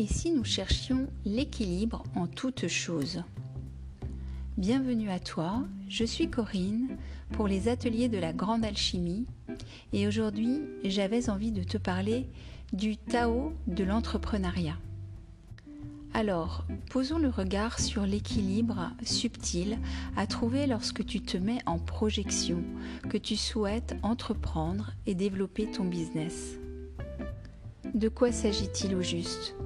Et si nous cherchions l'équilibre en toutes choses? Bienvenue à toi, je suis Corinne pour les ateliers de la grande alchimie et aujourd'hui j'avais envie de te parler du Tao de l'entrepreneuriat. Alors, posons le regard sur l'équilibre subtil à trouver lorsque tu te mets en projection, que tu souhaites entreprendre et développer ton business. De quoi s'agit-il au juste?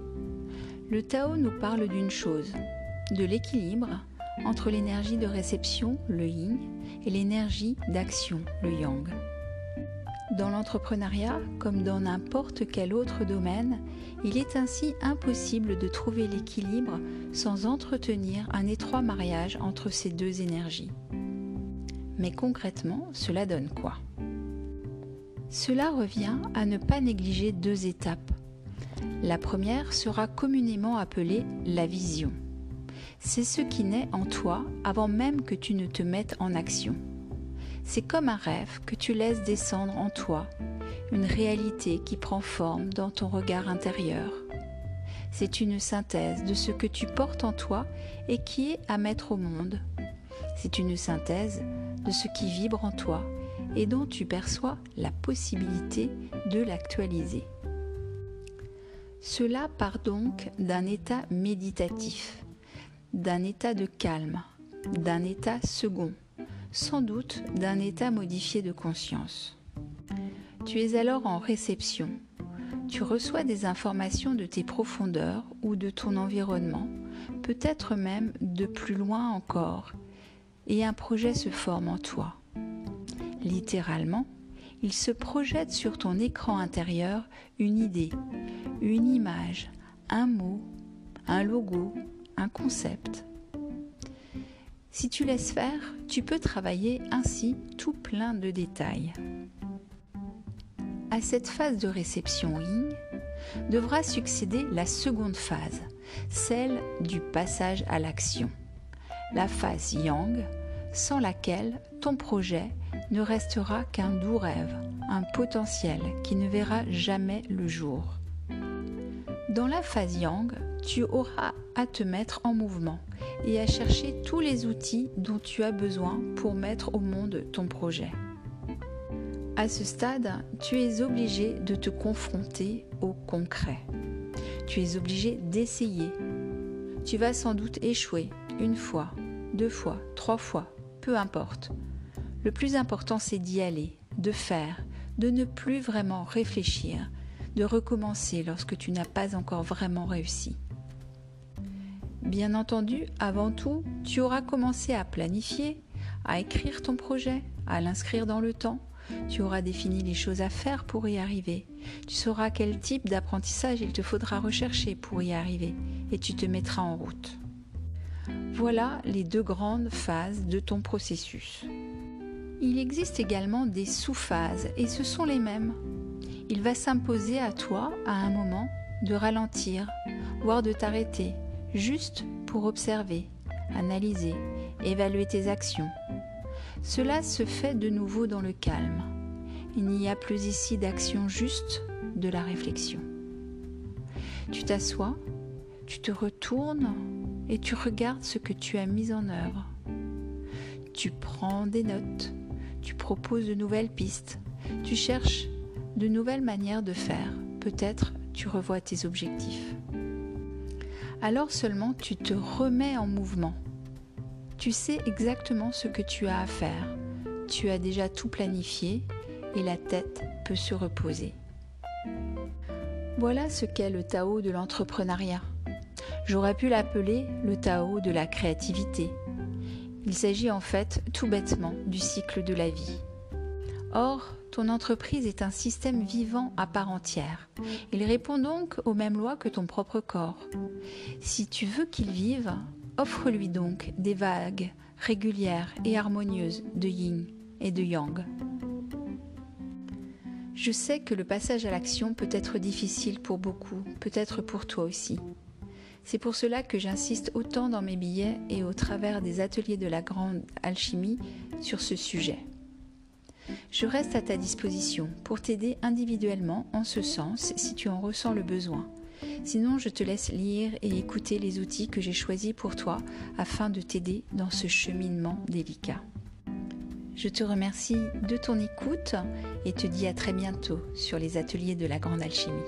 Le Tao nous parle d'une chose, de l'équilibre entre l'énergie de réception, le yin, et l'énergie d'action, le yang. Dans l'entrepreneuriat, comme dans n'importe quel autre domaine, il est ainsi impossible de trouver l'équilibre sans entretenir un étroit mariage entre ces deux énergies. Mais concrètement, cela donne quoi? Cela revient à ne pas négliger deux étapes. La première sera communément appelée la vision. C'est ce qui naît en toi avant même que tu ne te mettes en action. C'est comme un rêve que tu laisses descendre en toi, une réalité qui prend forme dans ton regard intérieur. C'est une synthèse de ce que tu portes en toi et qui est à mettre au monde. C'est une synthèse de ce qui vibre en toi et dont tu perçois la possibilité de l'actualiser. Cela part donc d'un état méditatif, d'un état de calme, d'un état second, sans doute d'un état modifié de conscience. Tu es alors en réception. Tu reçois des informations de tes profondeurs ou de ton environnement, peut-être même de plus loin encore, et un projet se forme en toi. Littéralement, il se projette sur ton écran intérieur une idée, une image, un mot, un logo, un concept. Si tu laisses faire, tu peux travailler ainsi tout plein de détails. À cette phase de réception yin devra succéder la seconde phase, celle du passage à l'action, la phase yang, sans laquelle ton projet ne restera qu'un doux rêve, un potentiel qui ne verra jamais le jour. Dans la phase yang, tu auras à te mettre en mouvement et à chercher tous les outils dont tu as besoin pour mettre au monde ton projet. À ce stade, tu es obligé de te confronter au concret. Tu es obligé d'essayer. Tu vas sans doute échouer une fois, deux fois, trois fois, peu importe. Le plus important, c'est d'y aller, de faire, de ne plus vraiment réfléchir, de recommencer lorsque tu n'as pas encore vraiment réussi. Bien entendu, avant tout, tu auras commencé à planifier, à écrire ton projet, à l'inscrire dans le temps. Tu auras défini les choses à faire pour y arriver. Tu sauras quel type d'apprentissage il te faudra rechercher pour y arriver et tu te mettras en route. Voilà les deux grandes phases de ton processus. Il existe également des sous-phases et ce sont les mêmes. Il va s'imposer à toi à un moment de ralentir, voire de t'arrêter, juste pour observer, analyser, évaluer tes actions. Cela se fait de nouveau dans le calme. Il n'y a plus ici d'action juste, de la réflexion. Tu t'assois, tu te retournes et tu regardes ce que tu as mis en œuvre. Tu prends des notes, tu proposes de nouvelles pistes, tu cherches de nouvelles manières de faire. Peut-être tu revois tes objectifs alors seulement tu te remets en mouvement. Tu sais exactement ce que tu as à faire. Tu as déjà tout planifié et la tête peut se reposer. Voilà ce qu'est le Tao de l'entrepreneuriat. J'aurais pu l'appeler le Tao de la créativité. Il s'agit en fait tout bêtement du cycle de la vie. Or, ton entreprise est un système vivant à part entière. Il répond donc aux mêmes lois que ton propre corps. Si tu veux qu'il vive, offre-lui donc des vagues régulières et harmonieuses de yin et de yang. Je sais que le passage à l'action peut être difficile pour beaucoup, peut-être pour toi aussi. C'est pour cela que j'insiste autant dans mes billets et au travers des ateliers de la grande alchimie sur ce sujet. Je reste à ta disposition pour t'aider individuellement en ce sens si tu en ressens le besoin. Sinon, je te laisse lire et écouter les outils que j'ai choisis pour toi afin de t'aider dans ce cheminement délicat. Je te remercie de ton écoute et te dis à très bientôt sur les ateliers de la grande alchimie.